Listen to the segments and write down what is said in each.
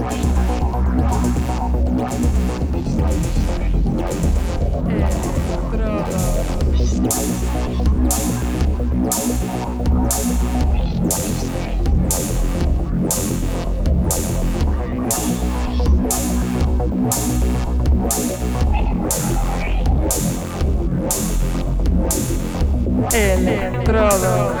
Estrada. Electrodos.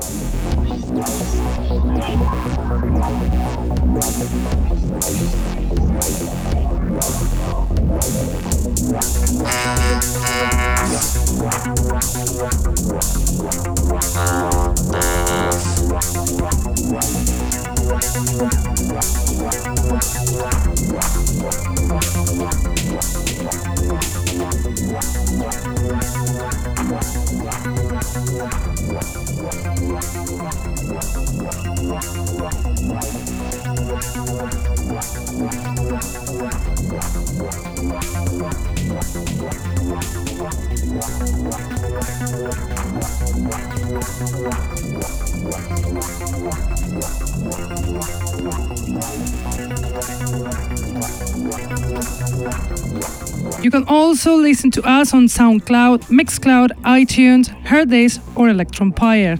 Can also listen to us on SoundCloud, Mixcloud, iTunes, Hearthis, or Electronpire.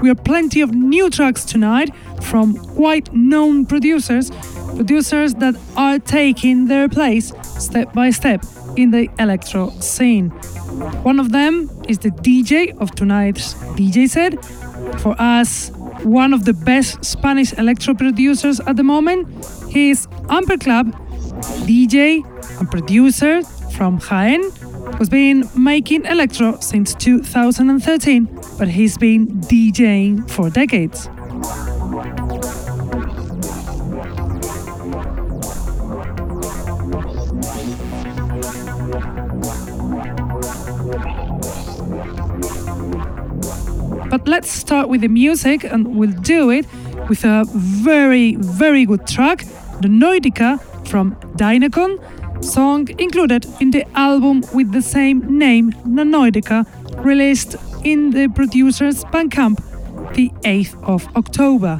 We have plenty of new tracks tonight from quite known producers, producers that are taking their place step by step in the electro scene. One of them is the DJ of tonight's DJ set. For us, one of the best Spanish electro producers at the moment. He is Amper Club, DJ and producer from Jaén, who's been making electro since 2013, but he's been DJing for decades. But let's start with the music, and we'll do it with a very, very good track, the Noidika from Dynacon, song included in the album with the same name, Nanoidika, released in the producer's Bandcamp the 8th of October.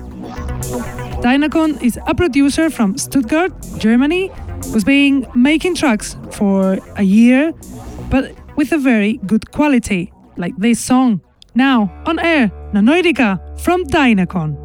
Dynacon is a producer from Stuttgart, Germany, who's been making tracks for a year, but with a very good quality, like this song. Now, on air, Nanoidika from Dynacon.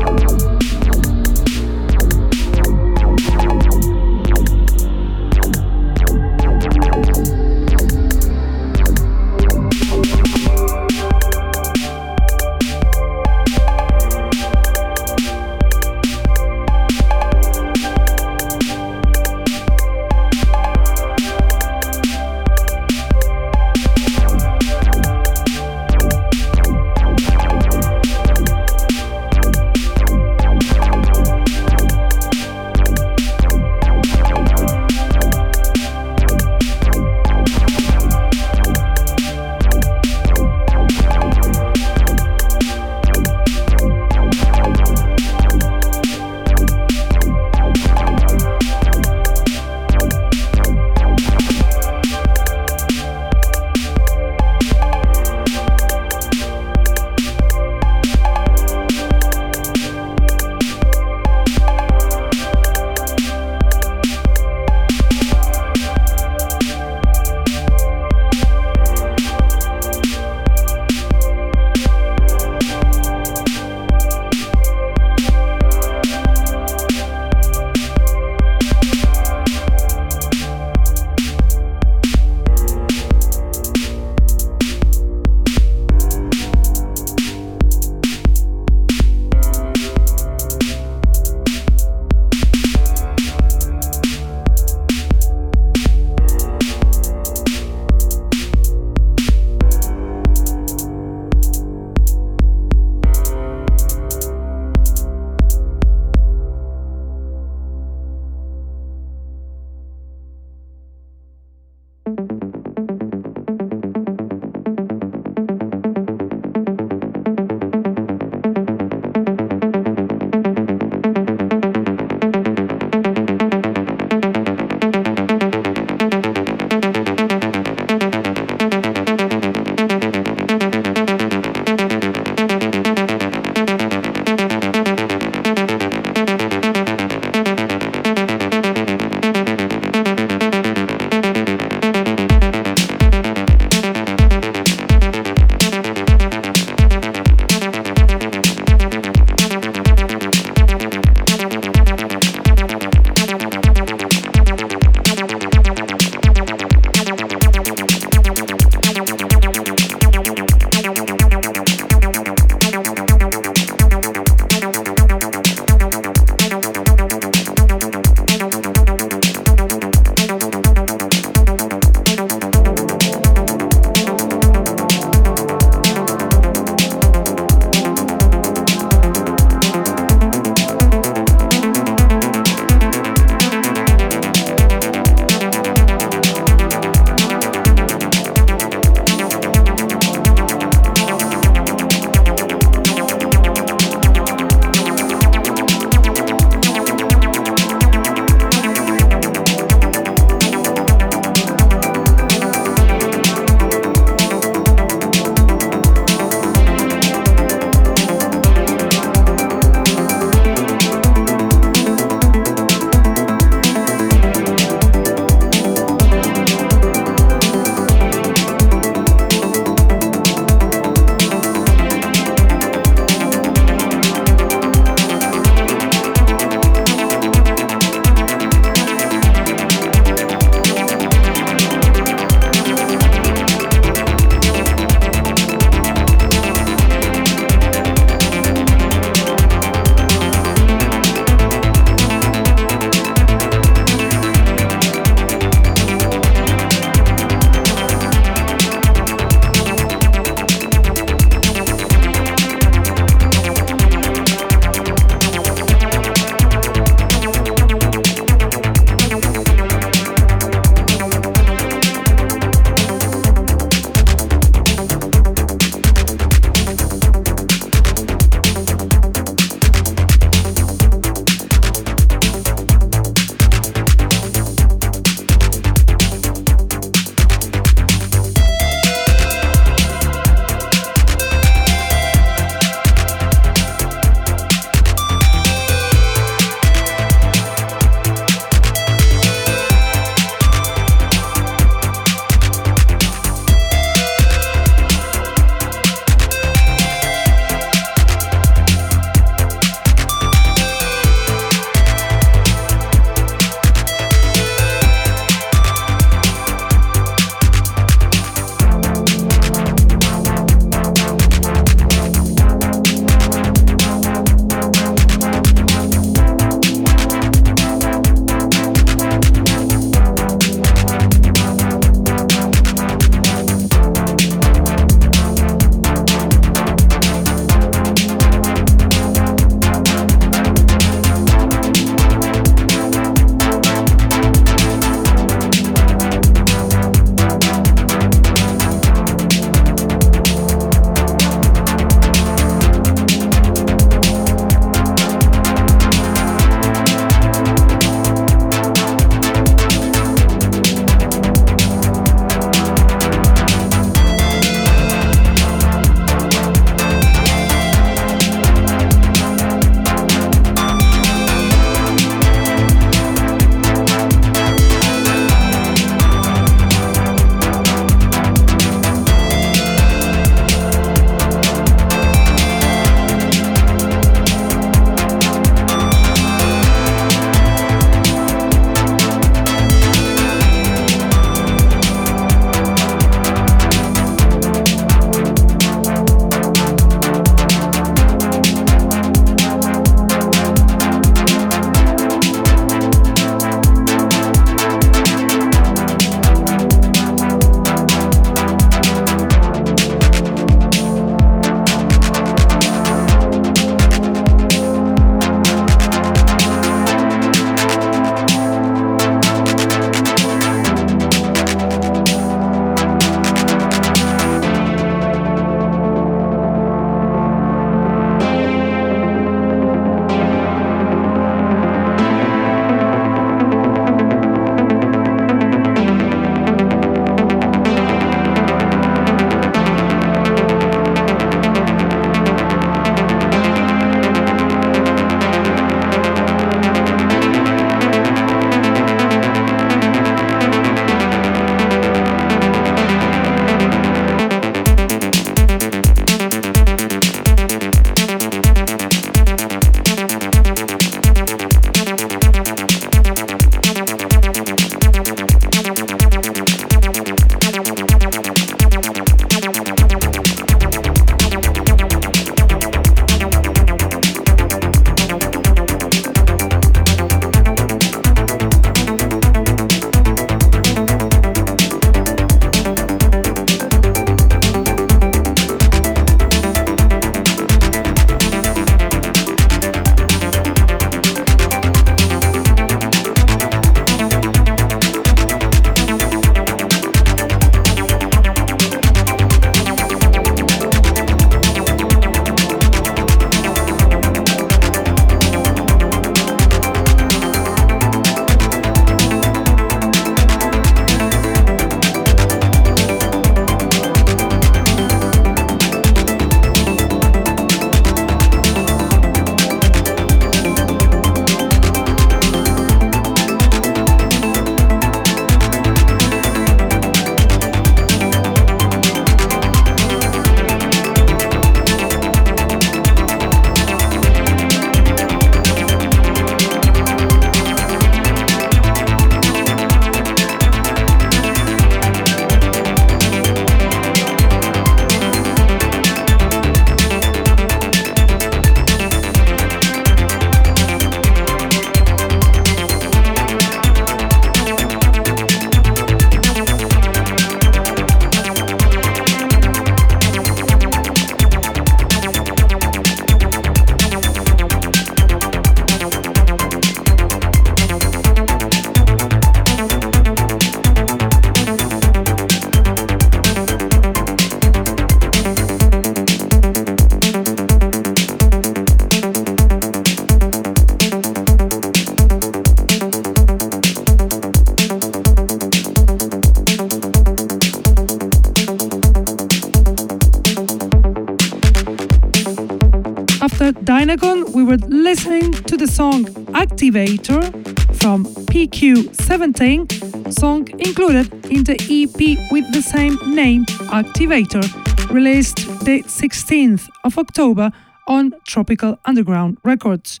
AQ17, song included in the EP with the same name, Activator, released the 16th of October on Tropical Underground Records.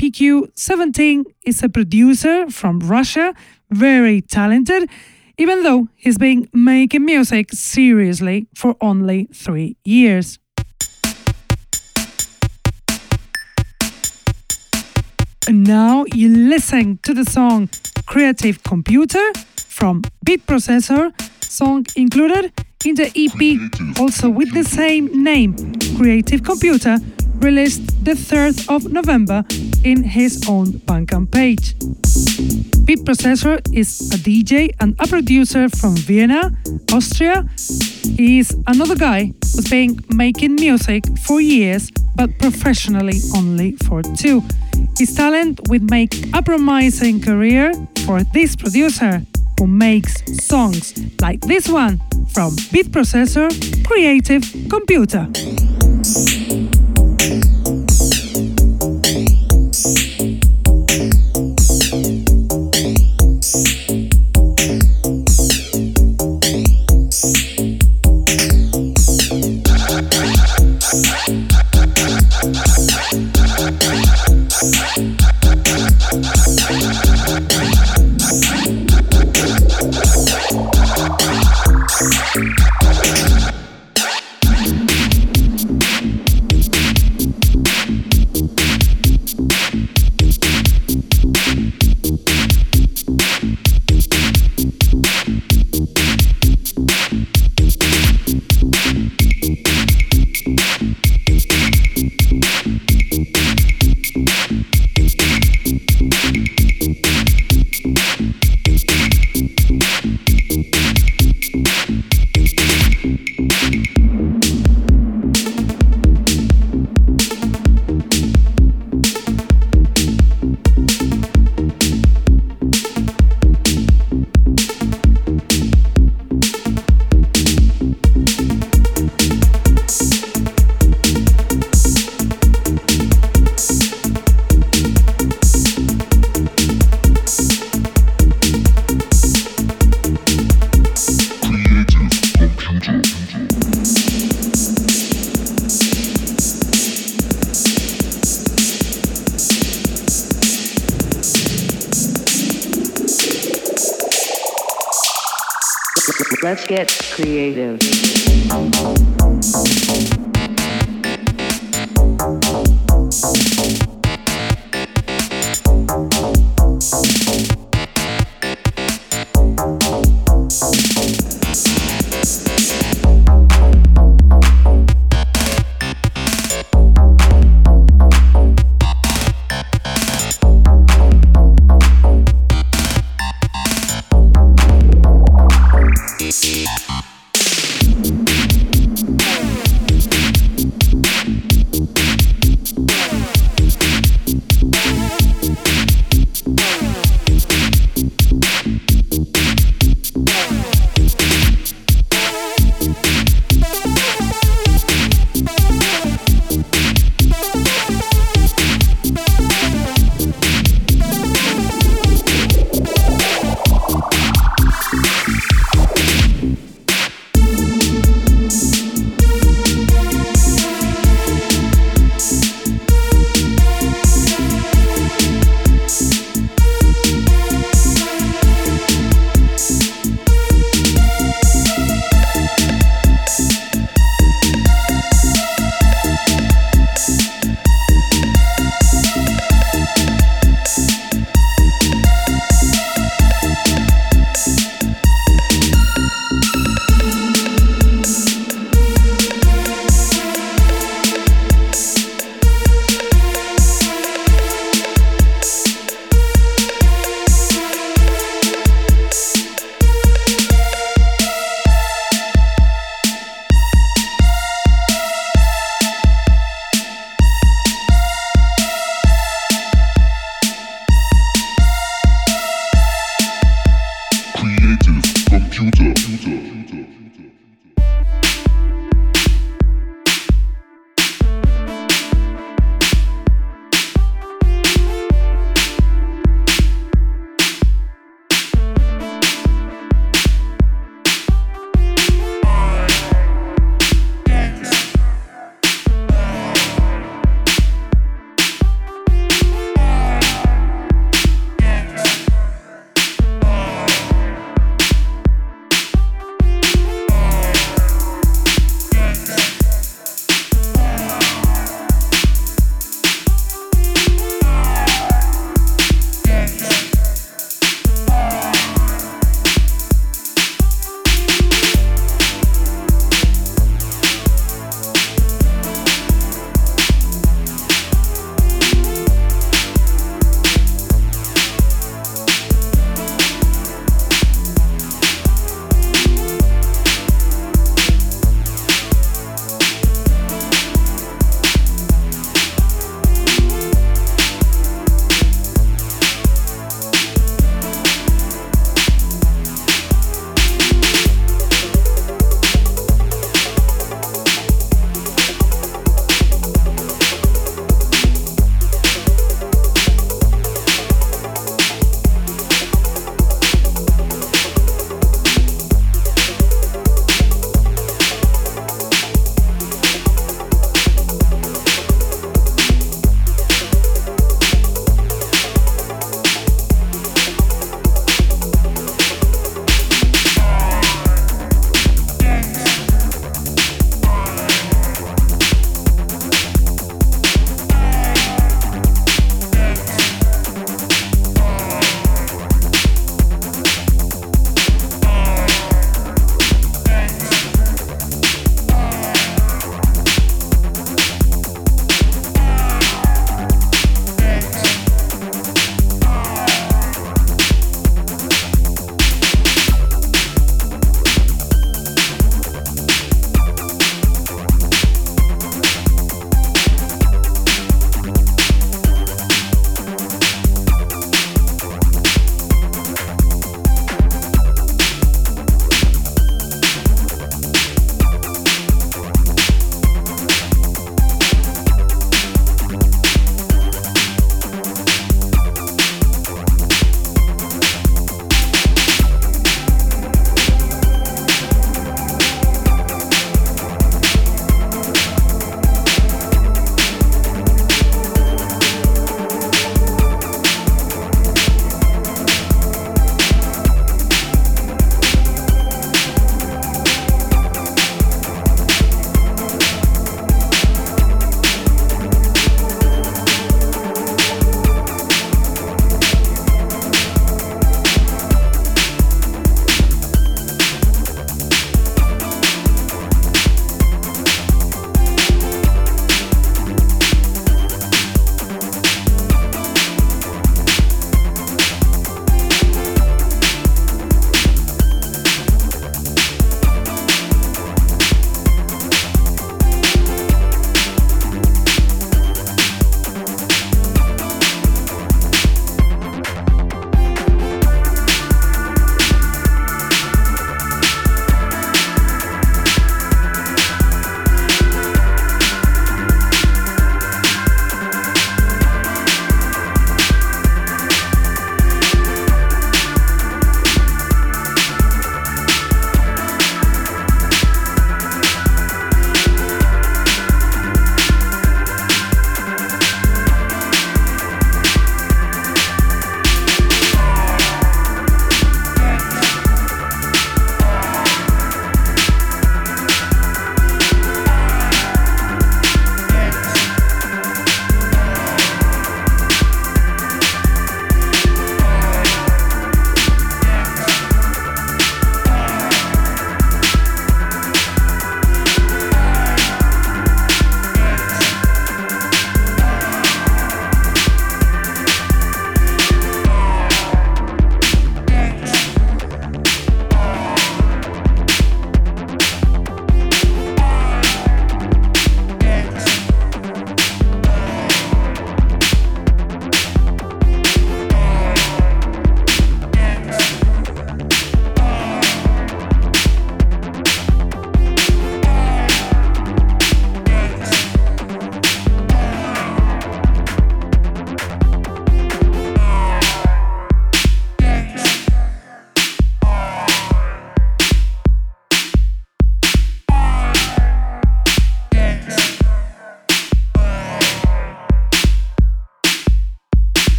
PQ17 is a producer from Russia, very talented, even though he's been making music seriously for only three years. Now you listen to the song Creative Computer from Beat Processor, song included in the EP also with the same name, Creative Computer, released the 3rd of November in his own Bandcamp page. Beat Processor is a DJ and a producer from Vienna, Austria. He is another guy who's been making music for years, but professionally only for two. His talent will make a promising career for this producer who makes songs like this one from Beat Processor Creative Computer.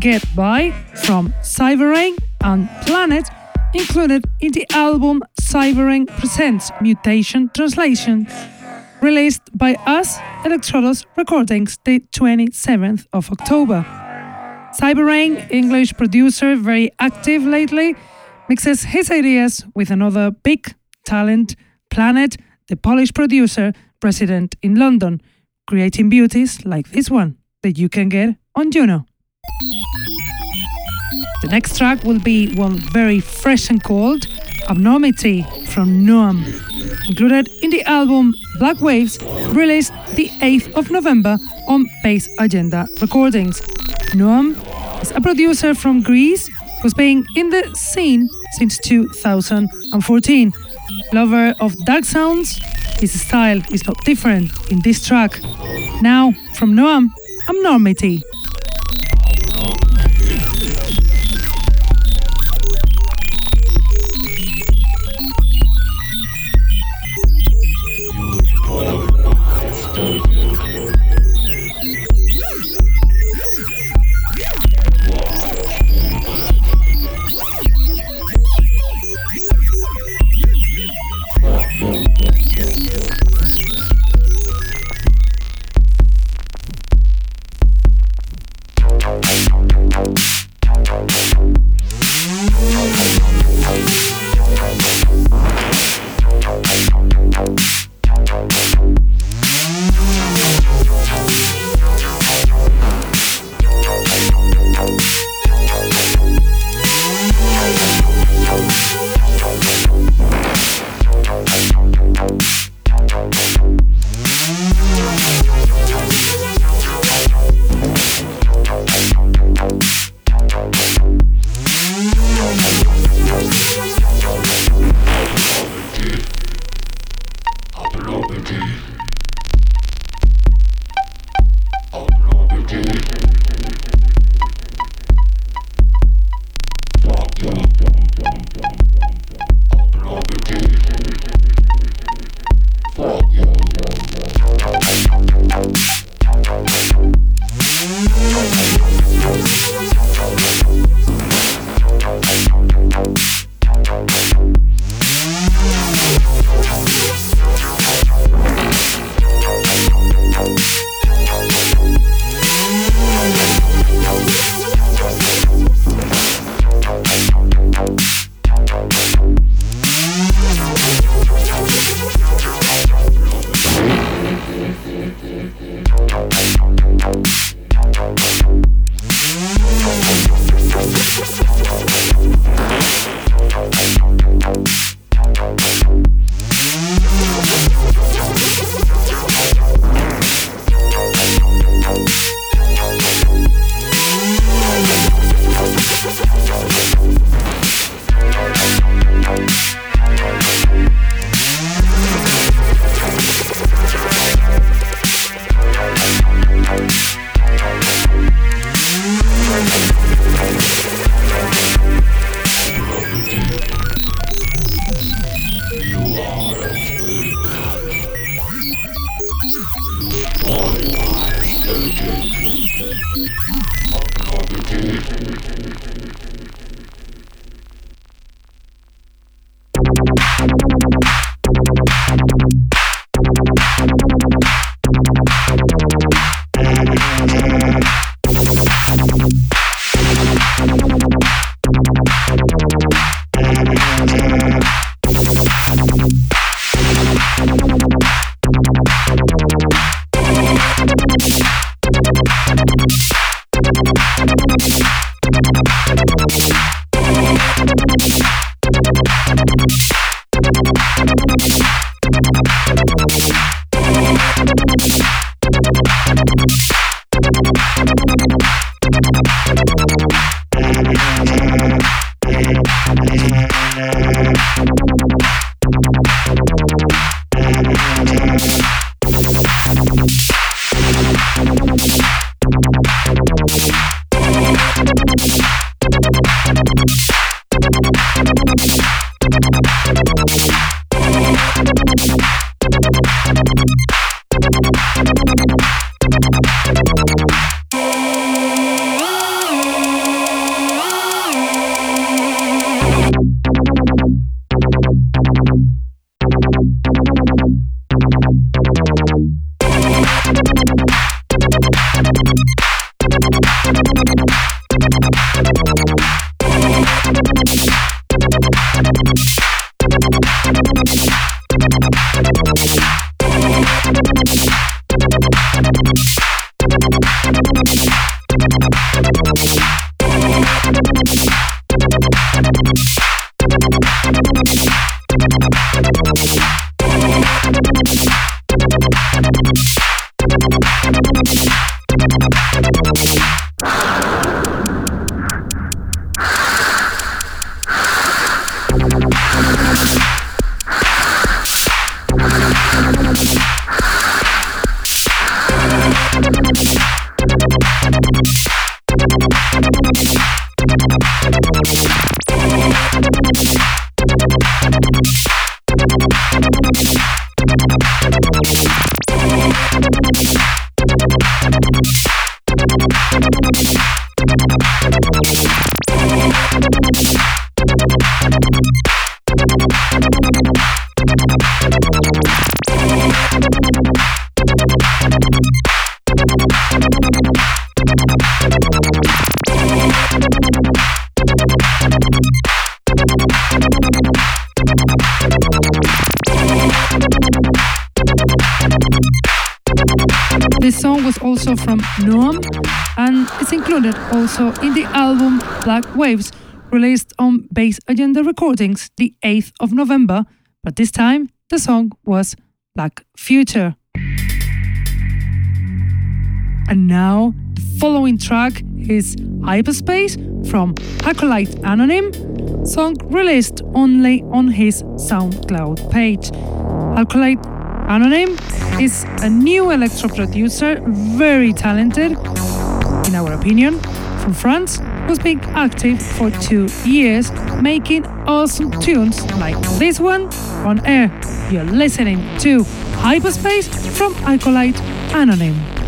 Get By from Cyberang and Planet, included in the album Cyberang Presents Mutation Translation, released by us, Electrodos Recordings, the 27th of October. Cyberang, English producer, very active lately, mixes his ideas with another big talent, Planet, the Polish producer resident in London, creating beauties like this one that you can get on Juno. The next track will be one very fresh and cold, Abnormity from Noam, included in the album Black Waves, released the 8th of November on Bass Agenda Recordings. Noam is a producer from Greece who's been in the scene since 2014. Lover of dark sounds, his style is not different in this track. Now, from Noam, Abnormity. Song was also from Noam and is included also in the album Black Waves, released on Bass Agenda Recordings the 8th of November, but this time the song was Black Future. And now the following track is Hyperspace from Acolyte Anonym, song released only on his SoundCloud page. Acolyte Anonym is a new electro producer, very talented, in our opinion, from France, who's been active for two years, making awesome tunes like this one on air. You're listening to Hyperspace from Acolyte Anonym.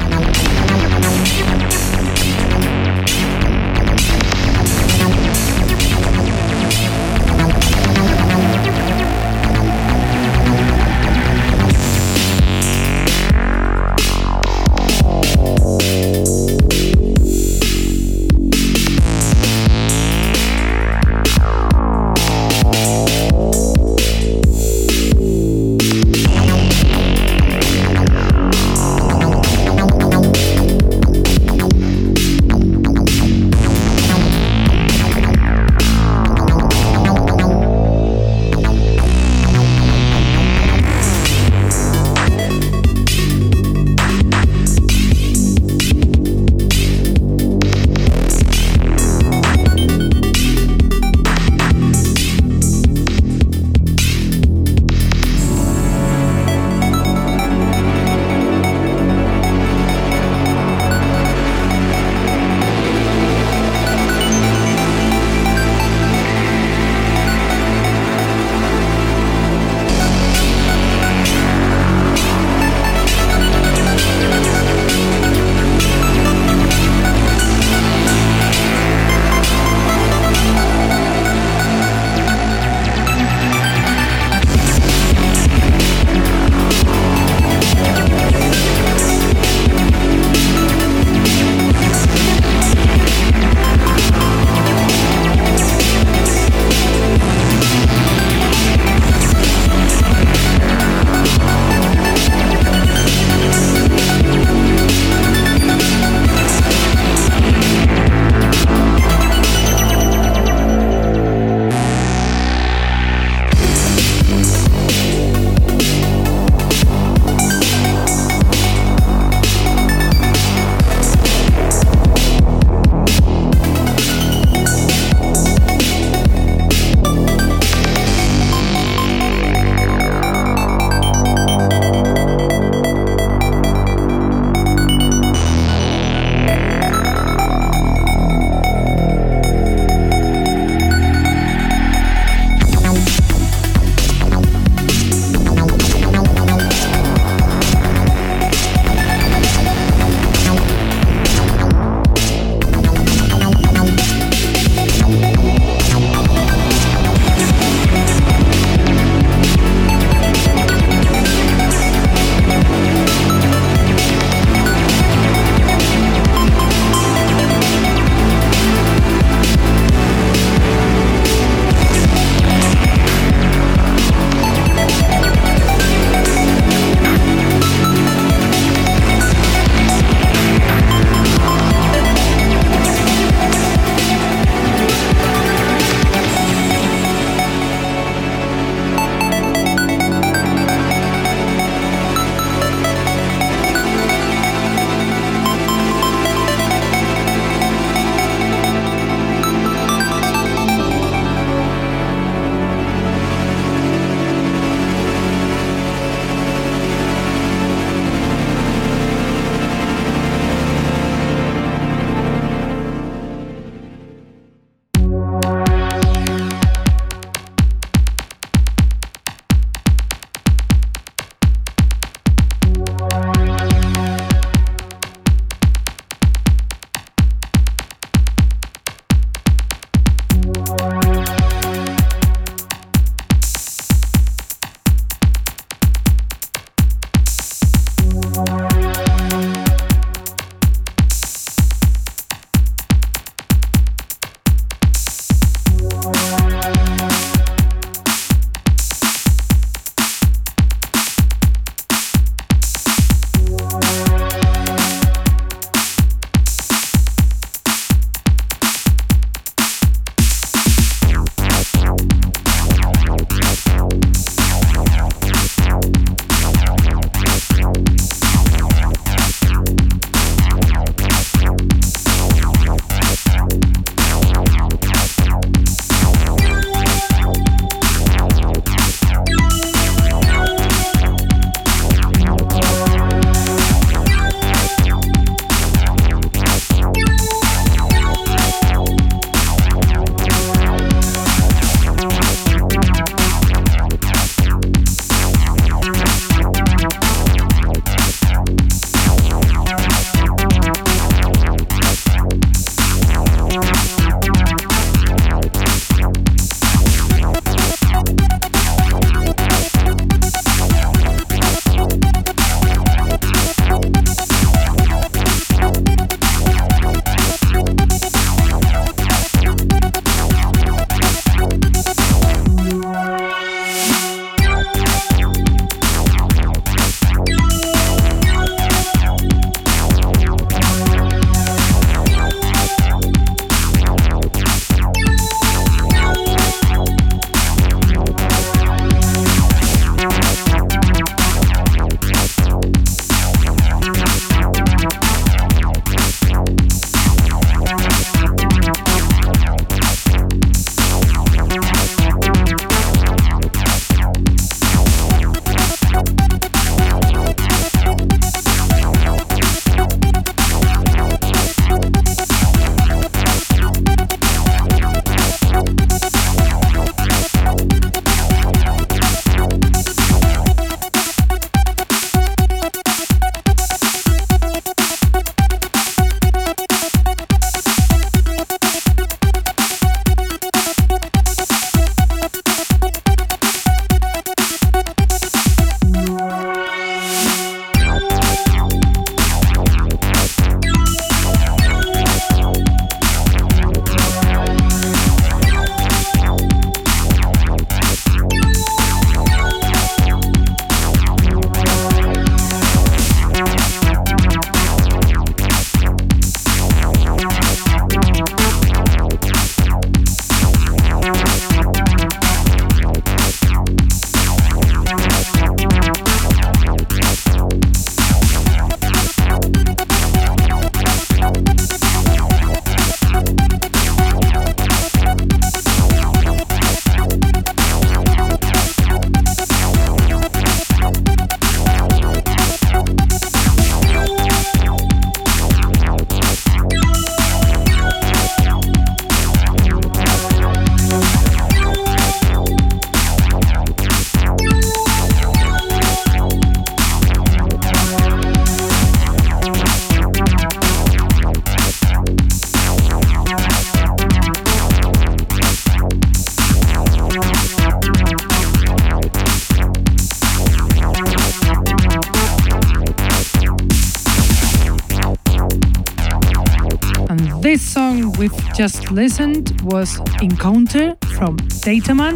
Just listened was Encounter from Dataman,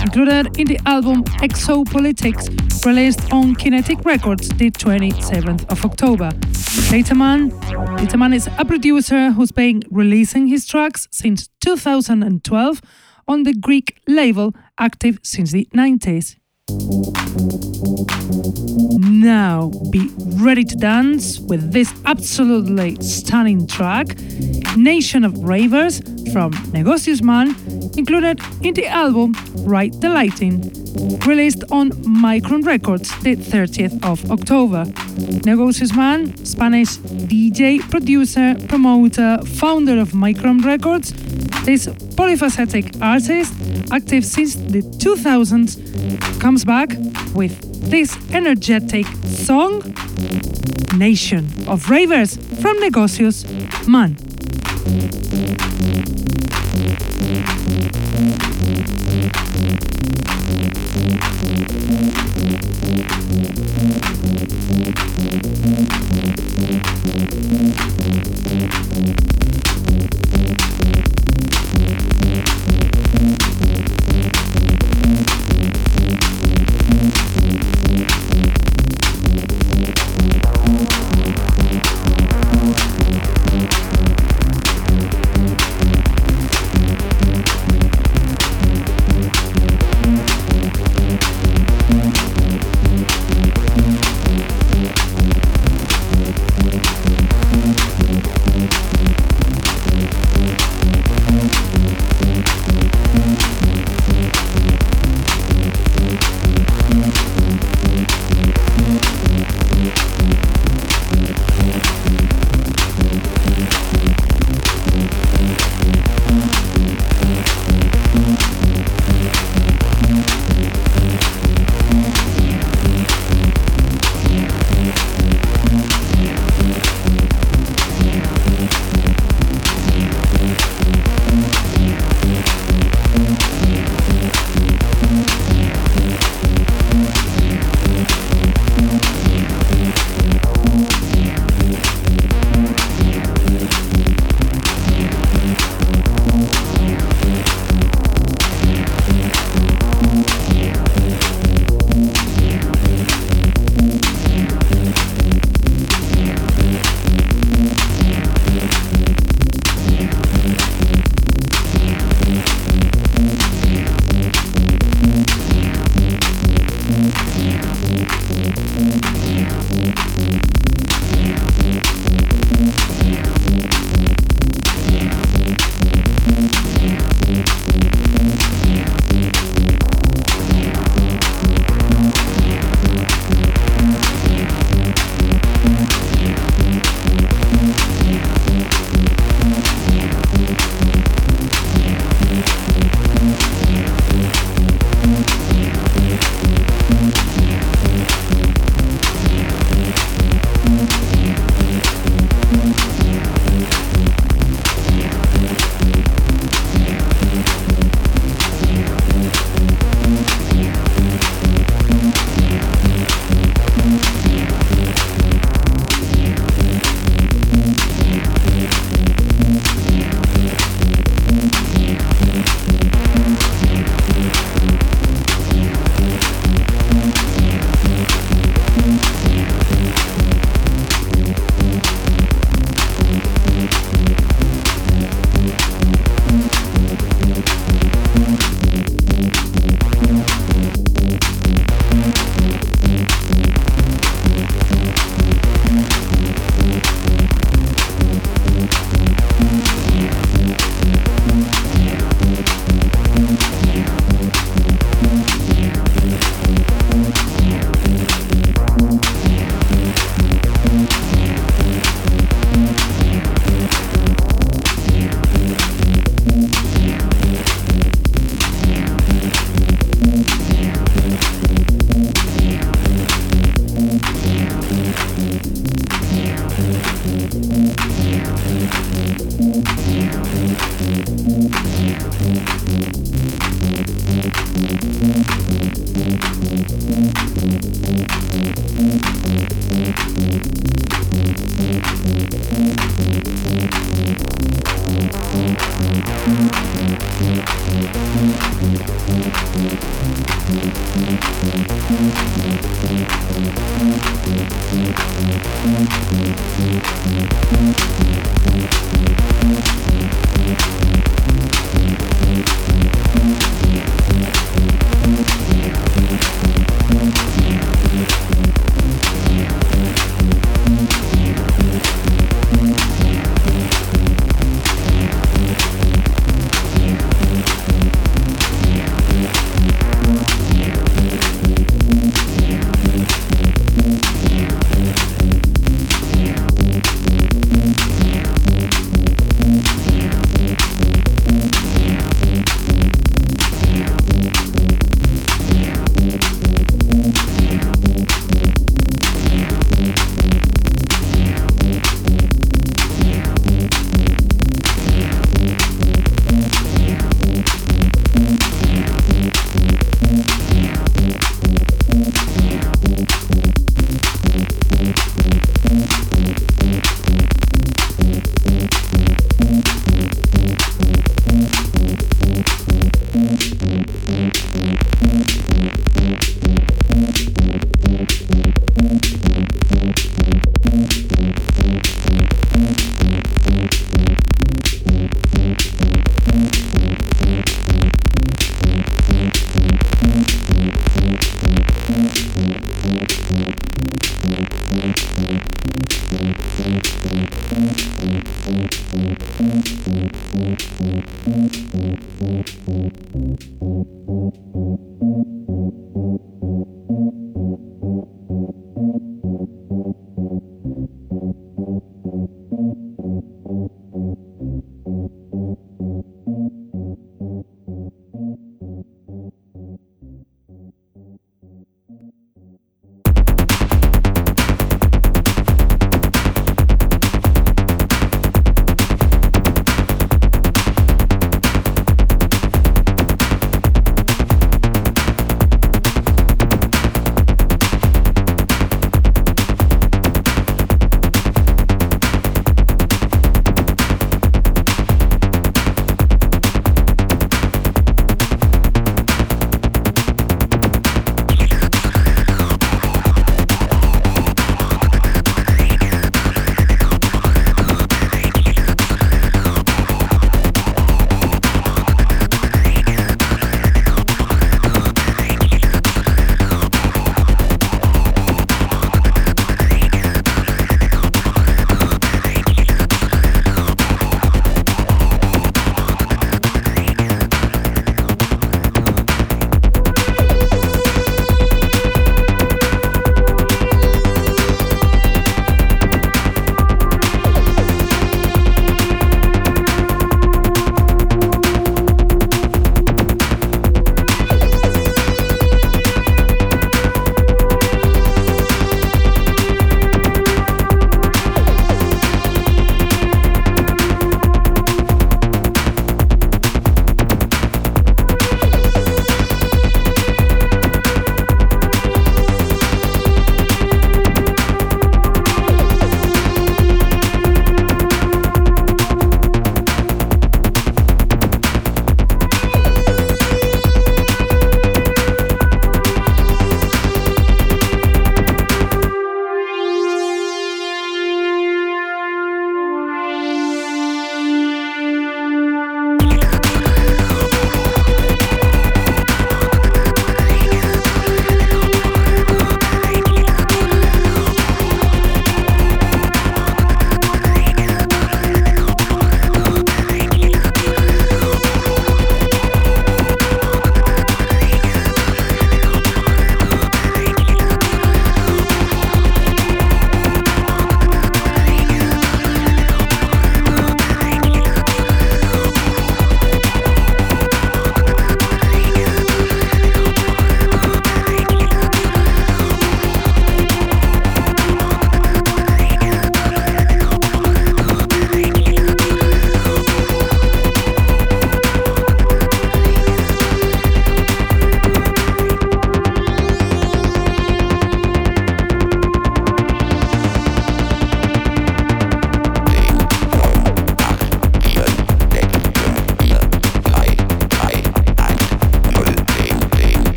included in the album Exopolitics, released on Kinetic Records the 27th of October. Dataman, Dataman is a producer who's been releasing his tracks since 2012 on the Greek label active since the 90s. Now be ready to dance with this absolutely stunning track, Nation of Ravers from Negocius Man, included in the album Ride the Lighting, released on Micron Records the 30th of October. Negocius Man, Spanish DJ, producer, promoter, founder of Micron Records, this polyphacetic artist, active since the 2000s, comes back with this energetic song, Nation of Ravers from Negocius Man.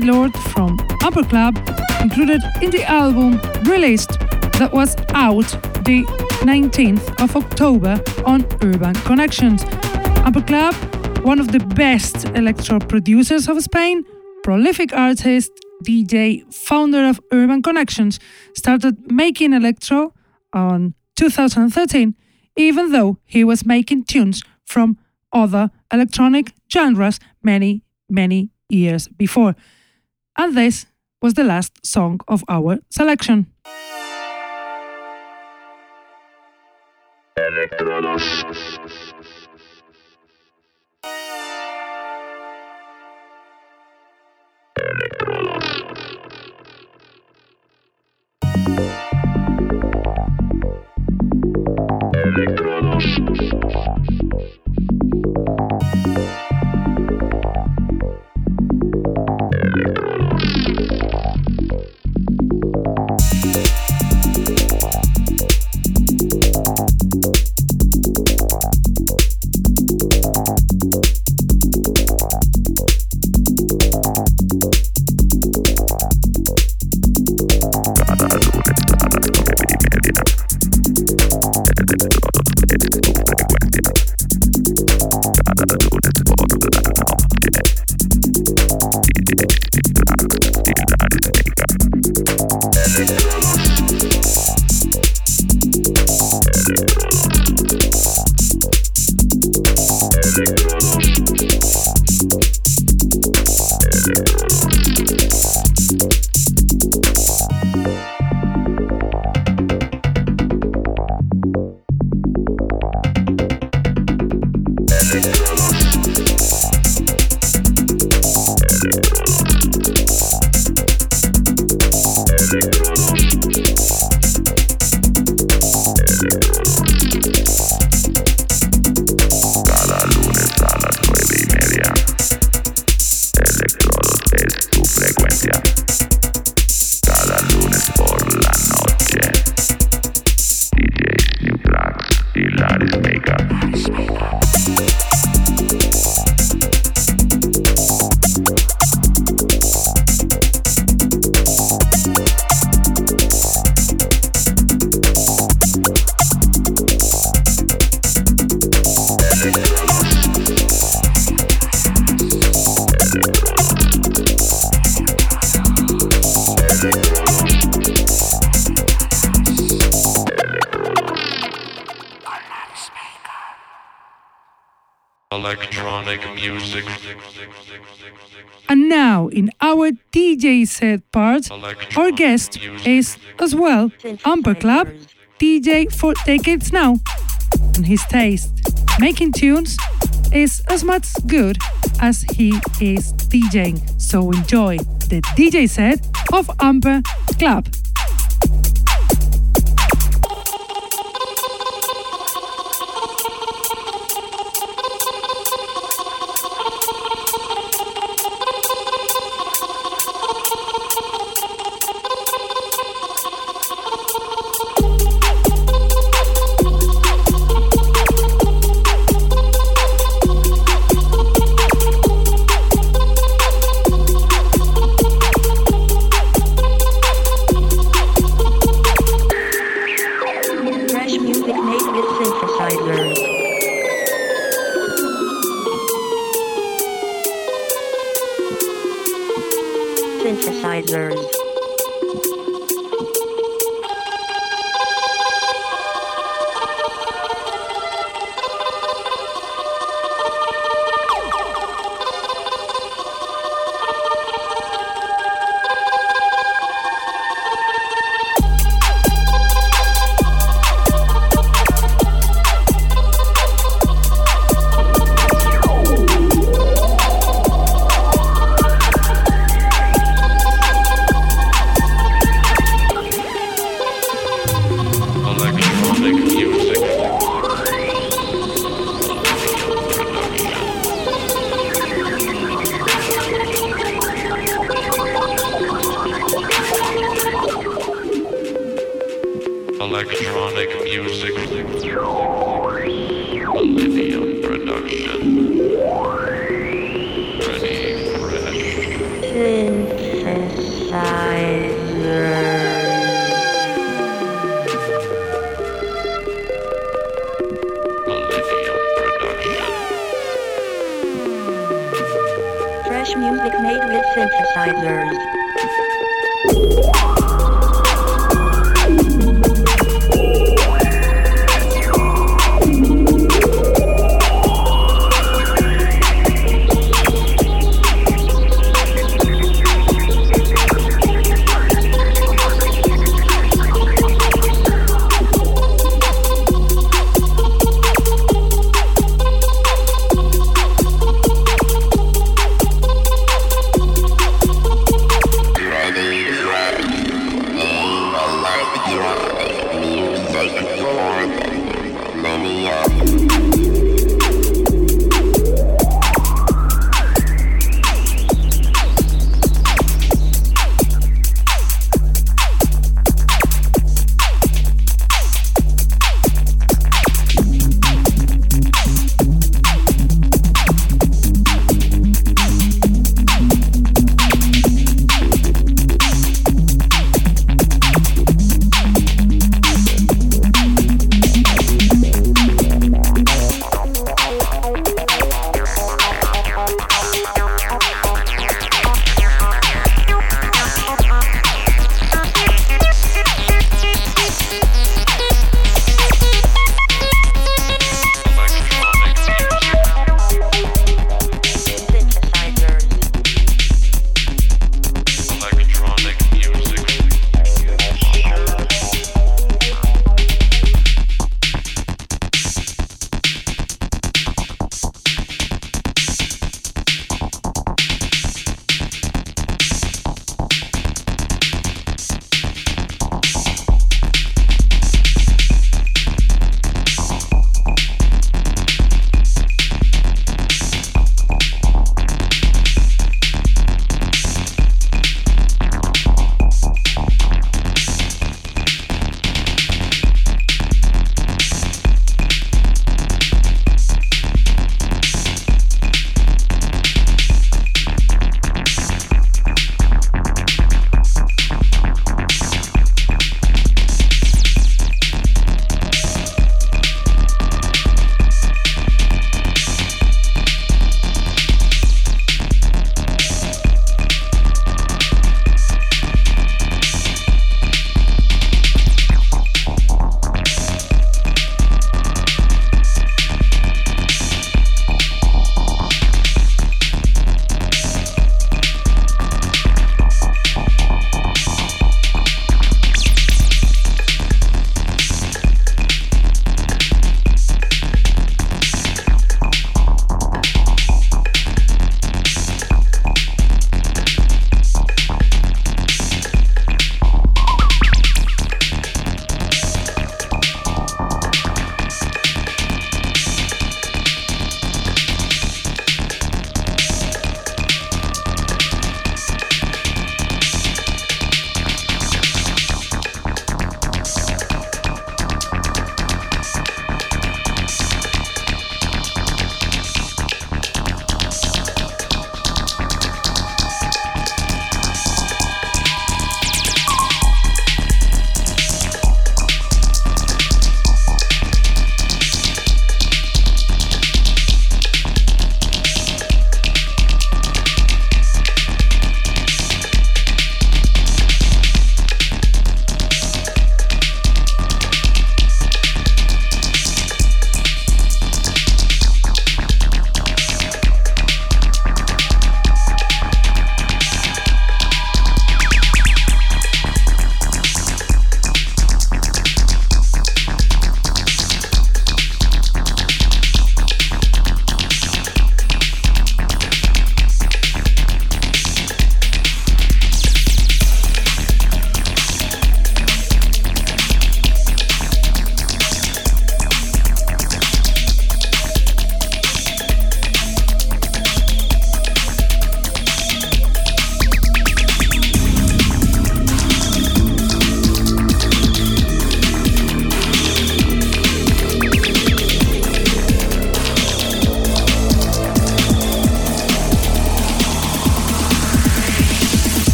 Lord from Upper Club, included in the album released that was out the 19th of October on Urban Connections. Upper Club, one of the best electro producers of Spain, prolific artist, DJ, founder of Urban Connections, started making electro on 2013, even though he was making tunes from other electronic genres many, many years before. And this was the last song of our selection. And now, in our DJ set part, our guest is as well Amber Club DJ for decades now. And his taste, making tunes, is as much good as he is DJing. So enjoy the DJ set of Amber Club.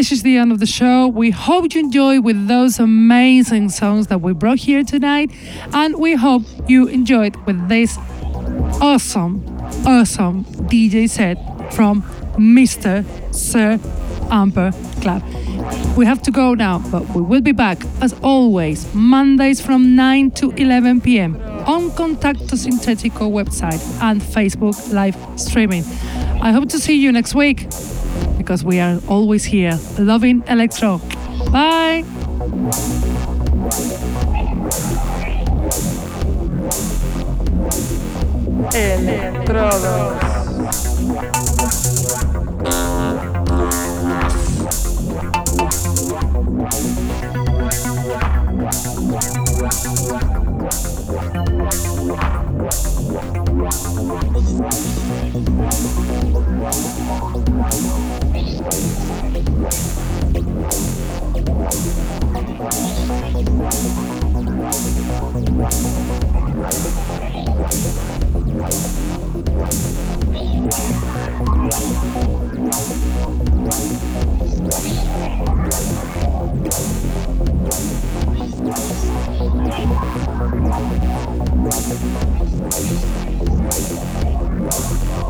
This is the end of the show. We hope you enjoyed with those amazing songs that we brought here tonight. And we hope you enjoyed with this awesome, awesome DJ set from Mr. Sir Amper Club. We have to go now, but we will be back as always, Mondays from 9 to 11 p.m. on Contacto Sintetico website and Facebook live streaming. I hope to see you next week because we are always here loving electro. Bye! Electrodos. Thank Wow.